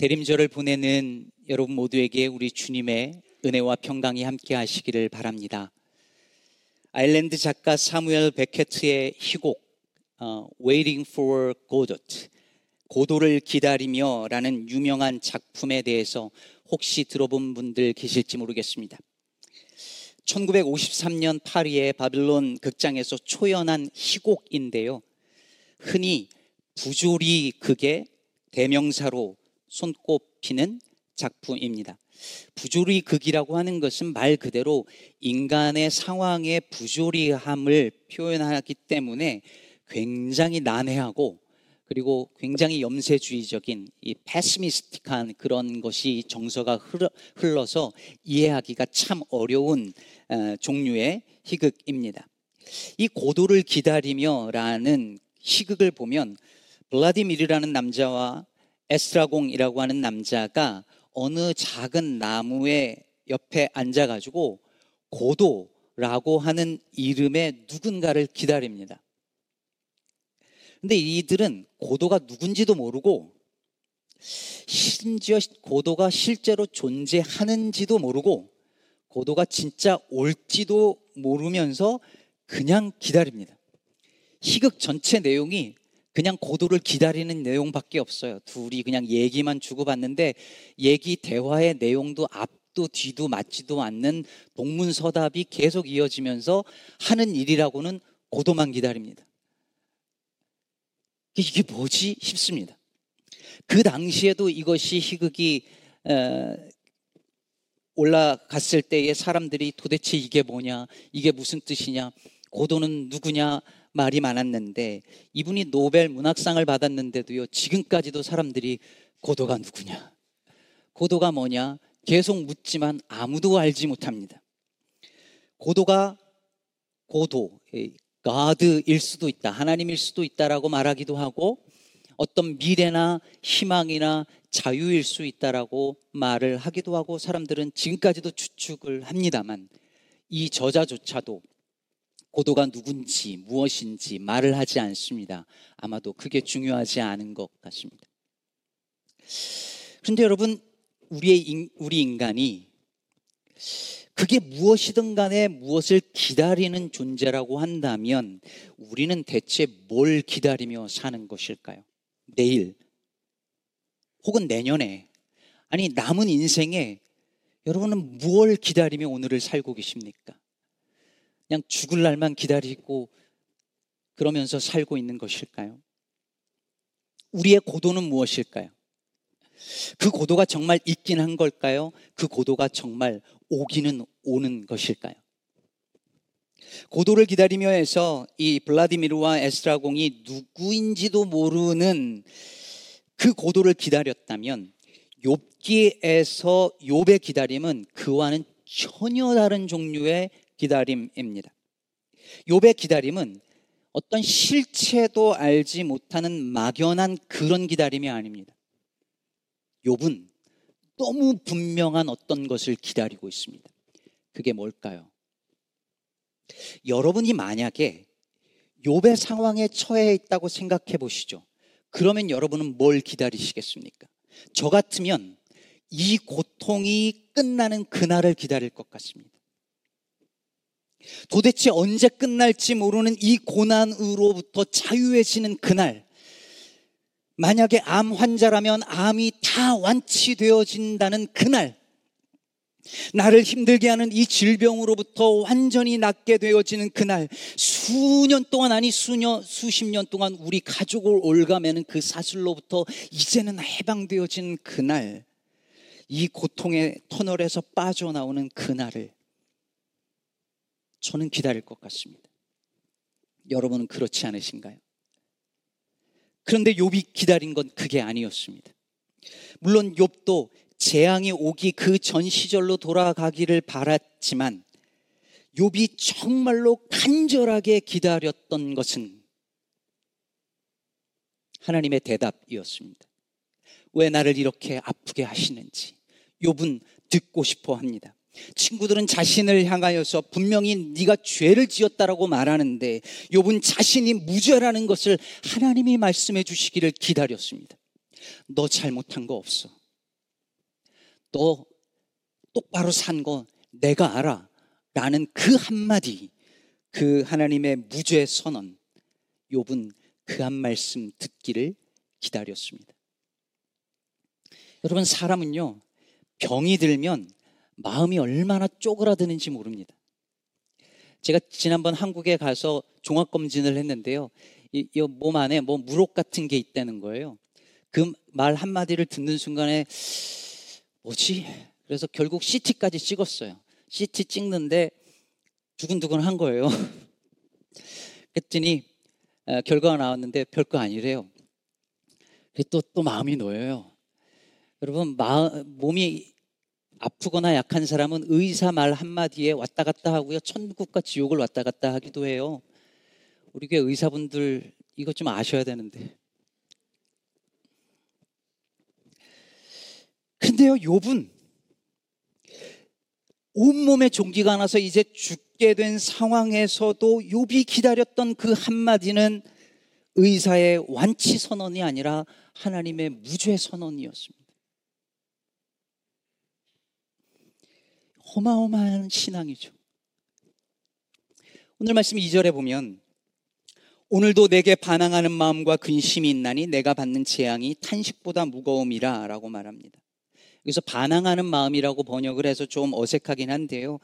대림절을 보내는 여러분 모두에게 우리 주님의 은혜와 평강이 함께 하시기를 바랍니다. 아일랜드 작가 사무엘 베케트의 희곡 어, Waiting for Godot 고도를 기다리며 라는 유명한 작품에 대해서 혹시 들어본 분들 계실지 모르겠습니다. 1953년 파리의 바빌론 극장에서 초연한 희곡인데요. 흔히 부조리 극의 대명사로 손꼽히는 작품입니다. 부조리 극이라고 하는 것은 말 그대로 인간의 상황의 부조리함을 표현하기 때문에 굉장히 난해하고 그리고 굉장히 염세주의적인 이 패스미스틱한 그런 것이 정서가 흘러 서 이해하기가 참 어려운 어, 종류의 희극입니다. 이 고도를 기다리며라는 희극을 보면 블라디미르라는 남자와 에스트라공이라고 하는 남자가 어느 작은 나무의 옆에 앉아가지고 고도라고 하는 이름의 누군가를 기다립니다. 근데 이들은 고도가 누군지도 모르고 심지어 고도가 실제로 존재하는지도 모르고 고도가 진짜 올지도 모르면서 그냥 기다립니다. 희극 전체 내용이 그냥 고도를 기다리는 내용밖에 없어요. 둘이 그냥 얘기만 주고받는데 얘기 대화의 내용도 앞도 뒤도 맞지도 않는 동문서답이 계속 이어지면서 하는 일이라고는 고도만 기다립니다. 이게 뭐지 싶습니다. 그 당시에도 이것이 희극이 올라갔을 때에 사람들이 도대체 이게 뭐냐, 이게 무슨 뜻이냐, 고도는 누구냐 말이 많았는데 이분이 노벨 문학상을 받았는데도요, 지금까지도 사람들이 고도가 누구냐, 고도가 뭐냐 계속 묻지만 아무도 알지 못합니다. 고도가 고도, 가드일 수도 있다. 하나님일 수도 있다라고 말하기도 하고 어떤 미래나 희망이나 자유일 수 있다라고 말을 하기도 하고 사람들은 지금까지도 추측을 합니다만 이 저자조차도 고도가 누군지 무엇인지 말을 하지 않습니다. 아마도 그게 중요하지 않은 것 같습니다. 그런데 여러분 우리의 우리 인간이 그게 무엇이든 간에 무엇을 기다리는 존재라고 한다면 우리는 대체 뭘 기다리며 사는 것일까요? 내일 혹은 내년에 아니 남은 인생에 여러분은 무엇을 기다리며 오늘을 살고 계십니까? 그냥 죽을 날만 기다리고 그러면서 살고 있는 것일까요? 우리의 고도는 무엇일까요? 그 고도가 정말 있긴 한 걸까요? 그 고도가 정말 오기는 오는 것일까요? 고도를 기다리며 해서 이 블라디미르와 에스트라공이 누구인지도 모르는 그 고도를 기다렸다면 욥기에서 욥의 기다림은 그와는 전혀 다른 종류의 기다림입니다. 욥의 기다림은 어떤 실체도 알지 못하는 막연한 그런 기다림이 아닙니다. 욥은 너무 분명한 어떤 것을 기다리고 있습니다. 그게 뭘까요? 여러분이 만약에 욥의 상황에 처해 있다고 생각해 보시죠. 그러면 여러분은 뭘 기다리시겠습니까? 저 같으면 이 고통이 끝나는 그날을 기다릴 것 같습니다. 도대체 언제 끝날지 모르는 이 고난으로부터 자유해지는 그날, 만약에 암 환자라면 암이 다 완치되어진다는 그날, 나를 힘들게 하는 이 질병으로부터 완전히 낫게 되어지는 그날, 수년 동안 아니 수년, 수십 년 동안 우리 가족을 올가매는 그 사슬로부터 이제는 해방되어진 그날, 이 고통의 터널에서 빠져나오는 그날을 저는 기다릴 것 같습니다. 여러분은 그렇지 않으신가요? 그런데 욥이 기다린 건 그게 아니었습니다. 물론 욥도 재앙이 오기 그 전 시절로 돌아가기를 바랐지만 욥이 정말로 간절하게 기다렸던 것은 하나님의 대답이었습니다. 왜 나를 이렇게 아프게 하시는지 욥은 듣고 싶어 합니다. 친구들은 자신을 향하여서 분명히 네가 죄를 지었다라고 말하는데 욥은 자신이 무죄라는 것을 하나님이 말씀해 주시기를 기다렸습니다. 너 잘못한 거 없어. 너 똑바로 산 거 내가 알아. 라는 그 한마디, 그 하나님의 무죄 선언, 욥은 그 한 말씀 듣기를 기다렸습니다. 여러분, 사람은요, 병이 들면 마음이 얼마나 쪼그라드는지 모릅니다. 제가 지난번 한국에 가서 종합검진을 했는데요. 이, 이 몸 안에 뭐 무록 같은 게 있다는 거예요. 그 말 한마디를 듣는 순간에 뭐지? 그래서 결국 CT까지 찍었어요. CT 찍는데 두근두근 한 거예요. 그랬더니 어, 결과가 나왔는데 별거 아니래요. 또, 또 마음이 놓여요. 여러분, 마음, 몸이 아프거나 약한 사람은 의사 말 한마디에 왔다 갔다 하고요. 천국과 지옥을 왔다 갔다 하기도 해요. 우리 교회 의사분들 이것 좀 아셔야 되는데. 근데요, 욥은 온몸에 종기가 나서 이제 죽게 된 상황에서도 욥이 기다렸던 그 한마디는 의사의 완치 선언이 아니라 하나님의 무죄 선언이었습니다. 어마어마한 신앙이죠. 오늘 말씀 2절에 보면 오늘도 내게 반항하는 마음과 근심이 있나니 내가 받는 재앙이 탄식보다 무거움이라 라고 말합니다. 여기서 반항하는 마음이라고 번역을 해서 좀 어색하긴 한데요.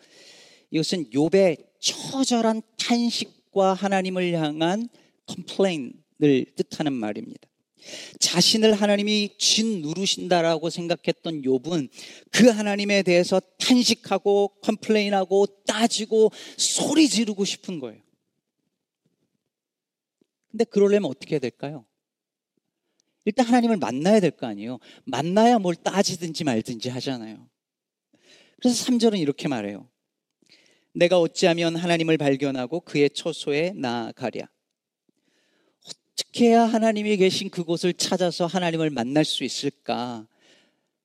이것은 욥의 처절한 탄식과 하나님을 향한 complain을 뜻하는 말입니다. 자신을 하나님이 짓누르신다라고 생각했던 욥은 그 하나님에 대해서 탄식하고 complain하고 따지고 소리 지르고 싶은 거예요. 근데 그러려면 어떻게 해야 될까요? 일단 하나님을 만나야 될 거 아니에요. 만나야 뭘 따지든지 말든지 하잖아요. 그래서 3절은 이렇게 말해요. 내가 어찌하면 하나님을 발견하고 그의 처소에 나아가랴. 어떻게 해야 하나님이 계신 그곳을 찾아서 하나님을 만날 수 있을까?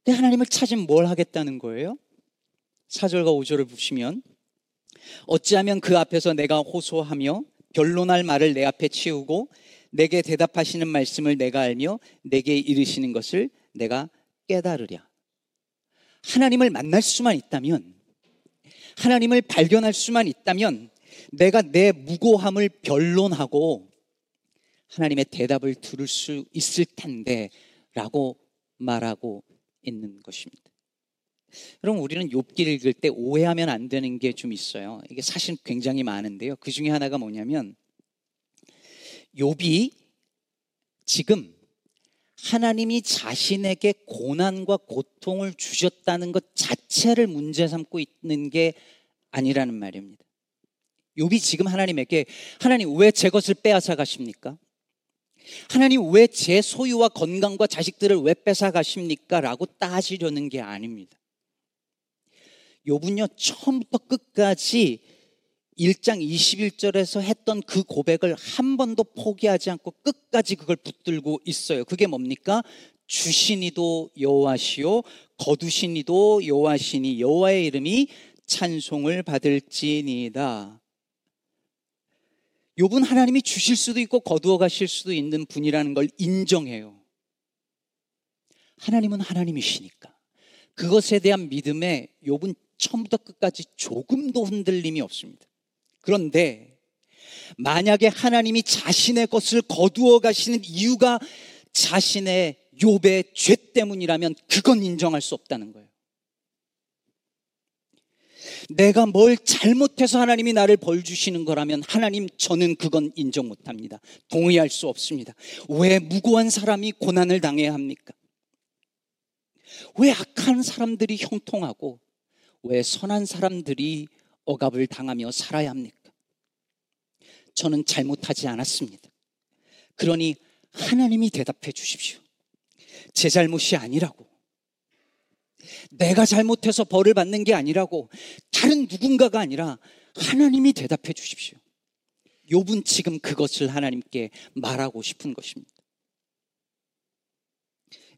근데 하나님을 찾으면 뭘 하겠다는 거예요? 4절과 5절을 보시면 어찌하면 그 앞에서 내가 호소하며 변론할 말을 내 앞에 치우고 내게 대답하시는 말씀을 내가 알며 내게 이르시는 것을 내가 깨달으랴. 하나님을 만날 수만 있다면, 하나님을 발견할 수만 있다면, 내가 내 무고함을 변론하고 하나님의 대답을 들을 수 있을 텐데, 라고 말하고 있는 것입니다. 여러분, 우리는 욥기를 읽을 때 오해하면 안 되는 게 좀 있어요. 이게 사실 굉장히 많은데요. 그 중에 하나가 뭐냐면, 욥이 지금 하나님이 자신에게 고난과 고통을 주셨다는 것 자체를 문제 삼고 있는 게 아니라는 말입니다. 욥이 지금 하나님에게 하나님 왜 제 것을 빼앗아 가십니까? 하나님 왜 제 소유와 건강과 자식들을 왜 뺏어 가십니까? 라고 따지려는 게 아닙니다. 욥은요 처음부터 끝까지 1장 21절에서 했던 그 고백을 한 번도 포기하지 않고 끝까지 그걸 붙들고 있어요. 그게 뭡니까? 주신이도 여호와시요 거두신이도 여호와시니 여호와의 이름이 찬송을 받을지니이다. 욥은 하나님이 주실 수도 있고 거두어 가실 수도 있는 분이라는 걸 인정해요. 하나님은 하나님이시니까. 그것에 대한 믿음에 욥은 처음부터 끝까지 조금도 흔들림이 없습니다. 그런데 만약에 하나님이 자신의 것을 거두어 가시는 이유가 자신의 욥의 죄 때문이라면 그건 인정할 수 없다는 거예요. 내가 뭘 잘못해서 하나님이 나를 벌 주시는 거라면 하나님 저는 그건 인정 못 합니다. 동의할 수 없습니다. 왜 무고한 사람이 고난을 당해야 합니까? 왜 악한 사람들이 형통하고 왜 선한 사람들이 억압을 당하며 살아야 합니까? 저는 잘못하지 않았습니다. 그러니 하나님이 대답해 주십시오. 제 잘못이 아니라고. 내가 잘못해서 벌을 받는 게 아니라고. 다른 누군가가 아니라 하나님이 대답해 주십시오. 욥은 지금 그것을 하나님께 말하고 싶은 것입니다.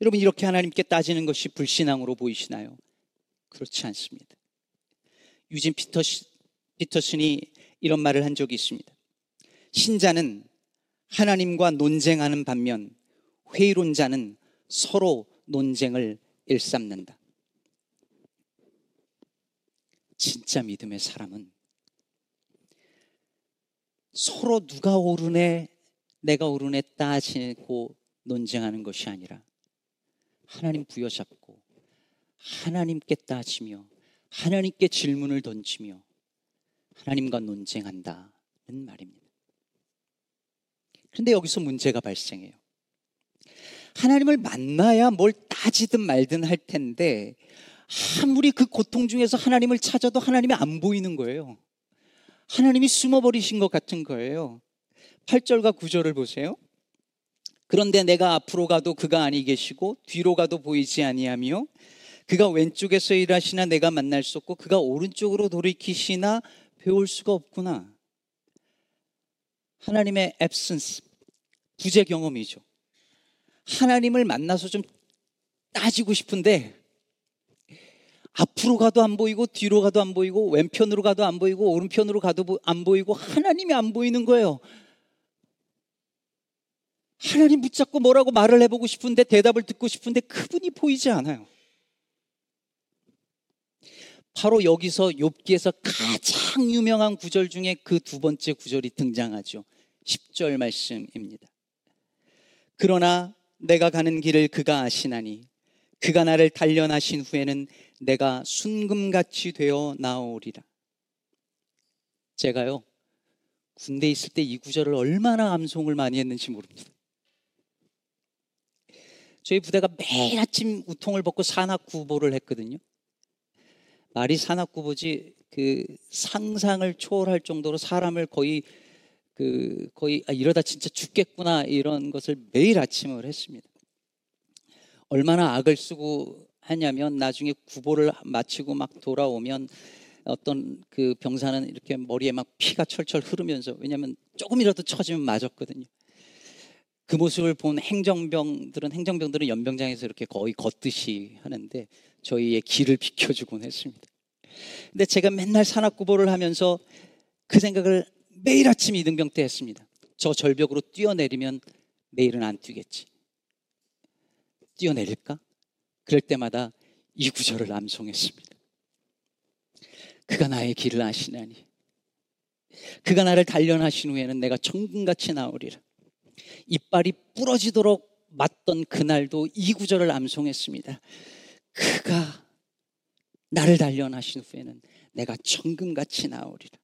여러분 이렇게 하나님께 따지는 것이 불신앙으로 보이시나요? 그렇지 않습니다. 유진 피터스, 피터슨이 이런 말을 한 적이 있습니다. 신자는 하나님과 논쟁하는 반면 회의론자는 서로 논쟁을 일삼는다. 진짜 믿음의 사람은 서로 누가 옳으네, 내가 옳으네 따지고 논쟁하는 것이 아니라 하나님 부여잡고 하나님께 따지며 하나님께 질문을 던지며 하나님과 논쟁한다는 말입니다. 그런데 여기서 문제가 발생해요. 하나님을 만나야 뭘 따지든 말든 할 텐데 아무리 그 고통 중에서 하나님을 찾아도 하나님이 안 보이는 거예요. 하나님이 숨어버리신 것 같은 거예요. 8절과 9절을 보세요. 그런데 내가 앞으로 가도 그가 아니 계시고 뒤로 가도 보이지 아니하며 그가 왼쪽에서 일하시나 내가 만날 수 없고 그가 오른쪽으로 돌이키시나 배울 수가 없구나. 하나님의 앱센스, 부재 경험이죠. 하나님을 만나서 좀 따지고 싶은데 앞으로 가도 안 보이고 뒤로 가도 안 보이고 왼편으로 가도 안 보이고 오른편으로 가도 안 보이고 하나님이 안 보이는 거예요. 하나님 붙잡고 뭐라고 말을 해보고 싶은데 대답을 듣고 싶은데 그분이 보이지 않아요. 바로 여기서 욥기에서 가장 유명한 구절 중에 그 두 번째 구절이 등장하죠. 10절 말씀입니다. 그러나 내가 가는 길을 그가 아시나니 그가 나를 단련하신 후에는 내가 순금같이 되어 나오리라. 제가요, 군대 있을 때 이 구절을 얼마나 암송을 많이 했는지 모릅니다. 저희 부대가 매일 아침 우통을 벗고 산악구보를 했거든요. 말이 산악구보지 그 상상을 초월할 정도로 사람을 거의 그 거의 아, 이러다 진짜 죽겠구나 이런 것을 매일 아침을 했습니다. 얼마나 악을 쓰고 하냐면 나중에 구보를 마치고 막 돌아오면 어떤 그 병사는 이렇게 머리에 막 피가 철철 흐르면서 왜냐하면 조금이라도 처지면 맞았거든요. 그 모습을 본 행정병들은 행정병들은 연병장에서 이렇게 거의 걷듯이 하는데 저희의 길을 비켜주곤 했습니다. 근데 제가 맨날 산악구보를 하면서 그 생각을 매일 아침 이등병 때 했습니다. 저 절벽으로 뛰어내리면 내일은 안 뛰겠지. 뛰어내릴까? 그럴 때마다 이 구절을 암송했습니다. 그가 나의 길을 아시나니 그가 나를 단련하신 후에는 내가 천금같이 나오리라. 이빨이 부러지도록 맞던 그날도 이 구절을 암송했습니다. 그가 나를 단련하신 후에는 내가 천금같이 나오리라.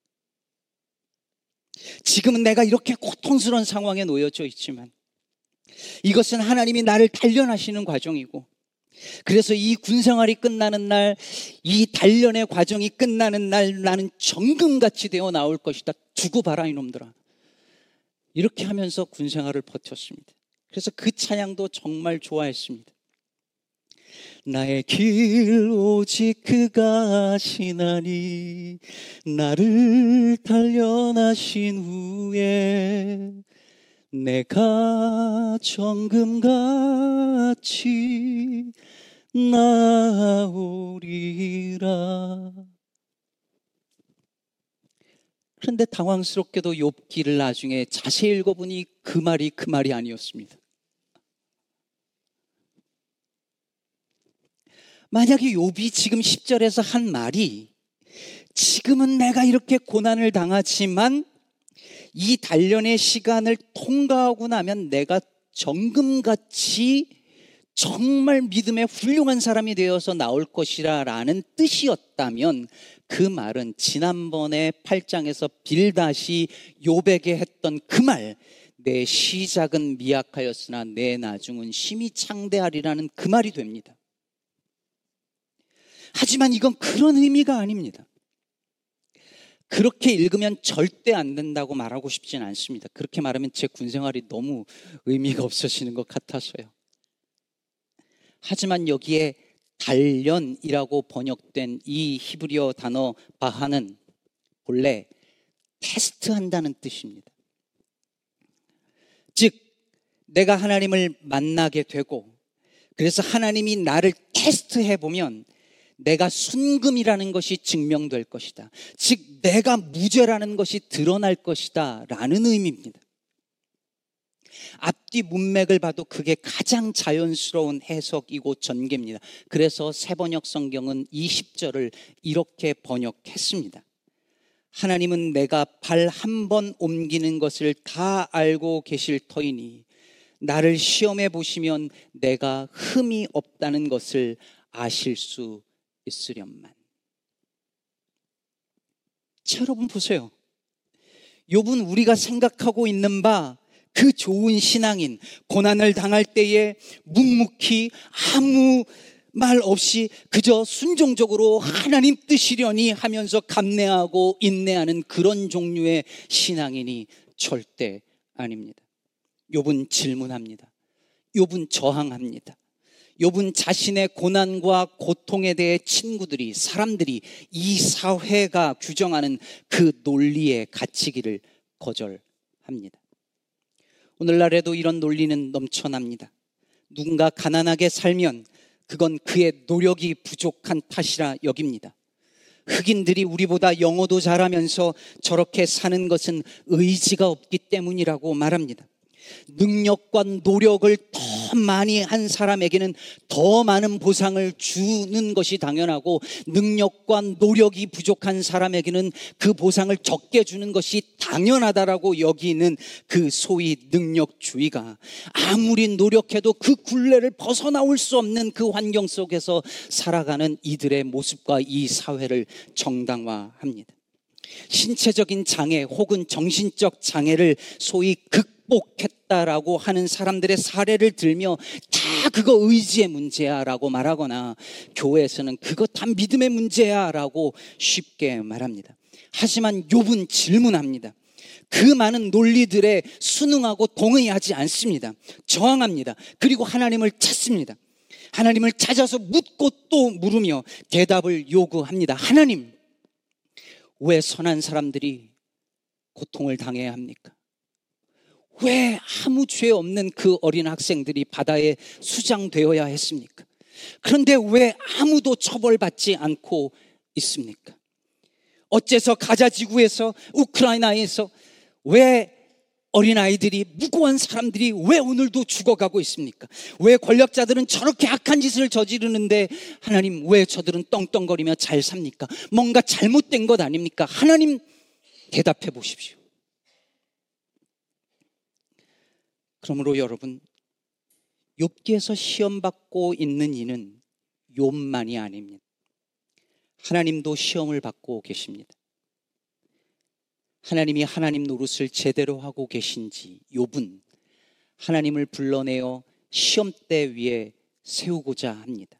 지금은 내가 이렇게 고통스러운 상황에 놓여져 있지만 이것은 하나님이 나를 단련하시는 과정이고 그래서 이 군생활이 끝나는 날, 이 단련의 과정이 끝나는 날 나는 정금같이 되어 나올 것이다. 두고 봐라 이놈들아. 이렇게 하면서 군생활을 버텼습니다. 그래서 그 찬양도 정말 좋아했습니다. 나의 길 오직 그가 시나니 나를 단련하신 후에 내가 정금같이 나오리라. 그런데 당황스럽게도 욥기를 나중에 자세히 읽어보니 그 말이 그 말이 아니었습니다. 만약에 욥이 지금 10절에서 한 말이 지금은 내가 이렇게 고난을 당하지만 이 단련의 시간을 통과하고 나면 내가 정금같이 정말 믿음의 훌륭한 사람이 되어서 나올 것이라 라는 뜻이었다면 그 말은 지난번에 8장에서 빌다시 요백에 했던 그 말, 내 시작은 미약하였으나 내 나중은 심히 창대하리라는 그 말이 됩니다. 하지만 이건 그런 의미가 아닙니다. 그렇게 읽으면 절대 안 된다고 말하고 싶지는 않습니다. 그렇게 말하면 제 군생활이 너무 의미가 없어지는 것 같아서요. 하지만 여기에 단련이라고 번역된 이 히브리어 단어 바하는 본래 테스트한다는 뜻입니다. 즉, 내가 하나님을 만나게 되고, 그래서 하나님이 나를 테스트해 보면 내가 순금이라는 것이 증명될 것이다. 즉, 내가 무죄라는 것이 드러날 것이다. 라는 의미입니다. 앞뒤 문맥을 봐도 그게 가장 자연스러운 해석이고 전개입니다. 그래서 세번역 성경은 20절을 이렇게 번역했습니다. 하나님은 내가 발 한 번 옮기는 것을 다 알고 계실 터이니 나를 시험해 보시면 내가 흠이 없다는 것을 아실 수 있으련만. 자, 여러분 보세요. 욥은 우리가 생각하고 있는 바 그 좋은 신앙인 고난을 당할 때에 묵묵히 아무 말 없이 그저 순종적으로 하나님 뜻이려니 하면서 감내하고 인내하는 그런 종류의 신앙인이 절대 아닙니다. 욥은 질문합니다. 욥은 저항합니다. 욥은 자신의 고난과 고통에 대해 친구들이 사람들이 이 사회가 규정하는 그 논리에 갇히기를 거절합니다. 오늘날에도 이런 논리는 넘쳐납니다. 누군가 가난하게 살면 그건 그의 노력이 부족한 탓이라 여깁니다. 흑인들이 우리보다 영어도 잘하면서 저렇게 사는 것은 의지가 없기 때문이라고 말합니다. 능력과 노력을 더 많이 한 사람에게는 더 많은 보상을 주는 것이 당연하고 능력과 노력이 부족한 사람에게는 그 보상을 적게 주는 것이 당연하다라고 여기는 그 소위 능력주의가 아무리 노력해도 그 굴레를 벗어나올 수 없는 그 환경 속에서 살아가는 이들의 모습과 이 사회를 정당화합니다. 신체적인 장애 혹은 정신적 장애를 소위 극 극복했다라고 하는 사람들의 사례를 들며 다 그거 의지의 문제야라고 말하거나 교회에서는 그거 다 믿음의 문제야라고 쉽게 말합니다. 하지만 욥은 질문합니다. 그 많은 논리들에 순응하고 동의하지 않습니다. 저항합니다. 그리고 하나님을 찾습니다. 하나님을 찾아서 묻고 또 물으며 대답을 요구합니다. 하나님, 왜 선한 사람들이 고통을 당해야 합니까? 왜 아무 죄 없는 그 어린 학생들이 바다에 수장되어야 했습니까? 그런데 왜 아무도 처벌받지 않고 있습니까? 어째서 가자 지구에서 우크라이나에서 왜 어린아이들이 무고한 사람들이 왜 오늘도 죽어가고 있습니까? 왜 권력자들은 저렇게 악한 짓을 저지르는데 하나님 왜 저들은 떵떵거리며 잘 삽니까? 뭔가 잘못된 것 아닙니까? 하나님 대답해 보십시오. 그러므로 여러분 욥기에서 시험 받고 있는 이는 욥만이 아닙니다. 하나님도 시험을 받고 계십니다. 하나님이 하나님 노릇을 제대로 하고 계신지 욥은 하나님을 불러내어 시험대 위에 세우고자 합니다.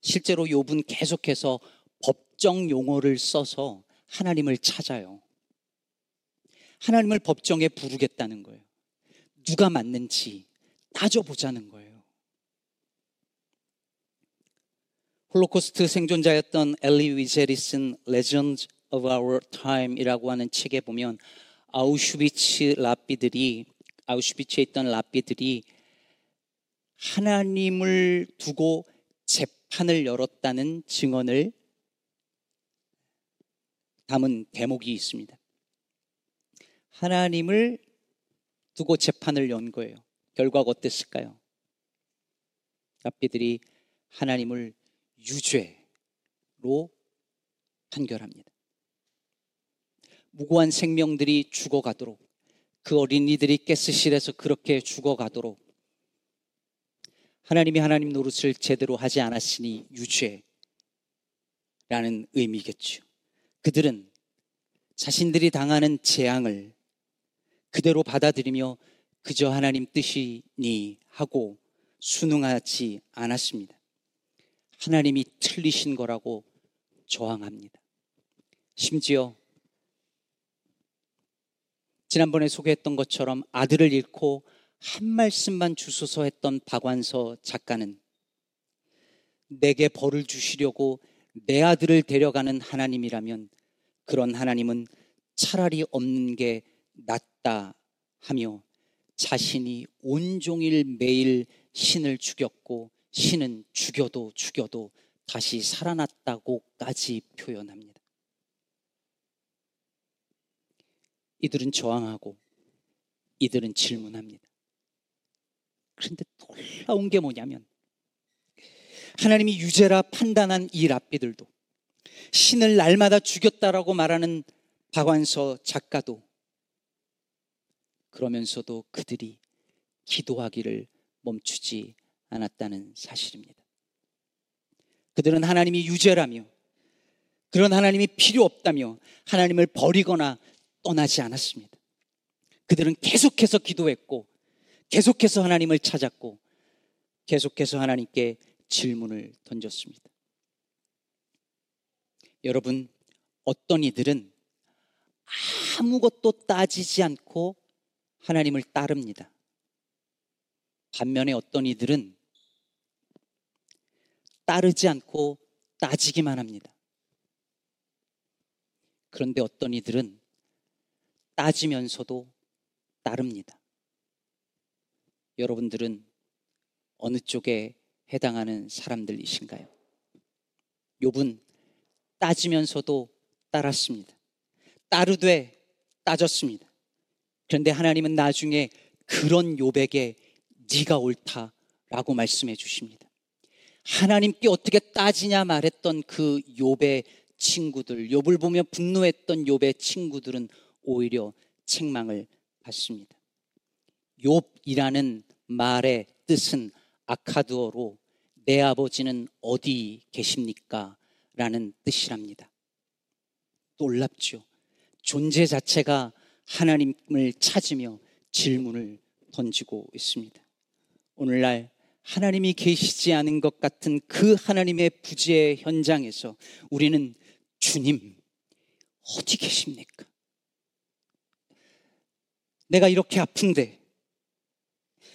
실제로 욥은 계속해서 법정 용어를 써서 하나님을 찾아요. 하나님을 법정에 부르겠다는 거예요. 누가 맞는지 따져보자는 거예요. 홀로코스트 생존자였던 엘리 위젤이 쓴 Legends of Our Time이라고 하는 책에 보면 아우슈비츠 랍비들이 아우슈비츠에 있던 랍비들이 하나님을 두고 재판을 열었다는 증언을 담은 대목이 있습니다. 하나님을 두고 재판을 연 거예요. 결과가 어땠을까요? 랍비들이 하나님을 유죄로 판결합니다. 무고한 생명들이 죽어가도록 그 어린이들이 가스실에서 그렇게 죽어가도록 하나님이 하나님 노릇을 제대로 하지 않았으니 유죄라는 의미겠죠. 그들은 자신들이 당하는 재앙을 그대로 받아들이며 그저 하나님 뜻이니 하고 순응하지 않았습니다. 하나님이 틀리신 거라고 저항합니다. 심지어 지난번에 소개했던 것처럼 아들을 잃고 한 말씀만 주소서 했던 박완서 작가는 내게 벌을 주시려고 내 아들을 데려가는 하나님이라면 그런 하나님은 차라리 없는 게 낫다 하며 자신이 온종일 매일 신을 죽였고 신은 죽여도 죽여도 다시 살아났다고까지 표현합니다. 이들은 저항하고 이들은 질문합니다. 그런데 놀라운 게 뭐냐면 하나님이 유죄라 판단한 이 랍비들도 신을 날마다 죽였다라고 말하는 박완서 작가도 그러면서도 그들이 기도하기를 멈추지 않았다는 사실입니다. 그들은 하나님이 유죄라며 그런 하나님이 필요 없다며 하나님을 버리거나 떠나지 않았습니다. 그들은 계속해서 기도했고 계속해서 하나님을 찾았고 계속해서 하나님께 질문을 던졌습니다. 여러분, 어떤 이들은 아무것도 따지지 않고 하나님을 따릅니다. 반면에 어떤 이들은 따르지 않고 따지기만 합니다. 그런데 어떤 이들은 따지면서도 따릅니다. 여러분들은 어느 쪽에 해당하는 사람들이신가요? 욥은 따지면서도 따랐습니다. 따르되 따졌습니다. 그런데 하나님은 나중에 그런 욥에게 네가 옳다라고 말씀해 주십니다. 하나님께 어떻게 따지냐 말했던 그 욥의 친구들, 욥을 보며 분노했던 욥의 친구들은 오히려 책망을 받습니다. 욥이라는 말의 뜻은 아카드어로 내 아버지는 어디 계십니까? 라는 뜻이랍니다. 놀랍죠. 존재 자체가 하나님을 찾으며 질문을 던지고 있습니다. 오늘날 하나님이 계시지 않은 것 같은 그 하나님의 부재 현장에서 우리는 주님, 어디 계십니까? 내가 이렇게 아픈데,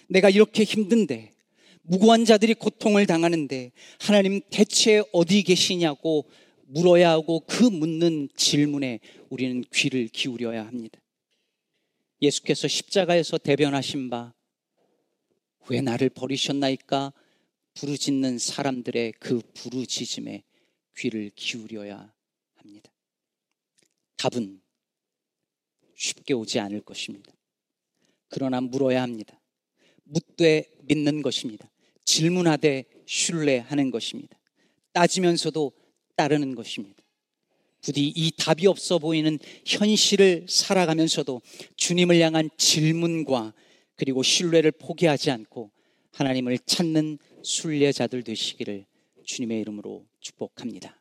내가 이렇게 힘든데, 무고한 자들이 고통을 당하는데, 하나님 대체 어디 계시냐고 물어야 하고 그 묻는 질문에 우리는 귀를 기울여야 합니다. 예수께서 십자가에서 대변하신 바, 왜 나를 버리셨나이까? 부르짖는 사람들의 그 부르짖음에 귀를 기울여야 합니다. 답은 쉽게 오지 않을 것입니다. 그러나 물어야 합니다. 묻되 믿는 것입니다. 질문하되 신뢰하는 것입니다. 따지면서도 따르는 것입니다. 부디 이 답이 없어 보이는 현실을 살아가면서도 주님을 향한 질문과 그리고 신뢰를 포기하지 않고 하나님을 찾는 순례자들 되시기를 주님의 이름으로 축복합니다.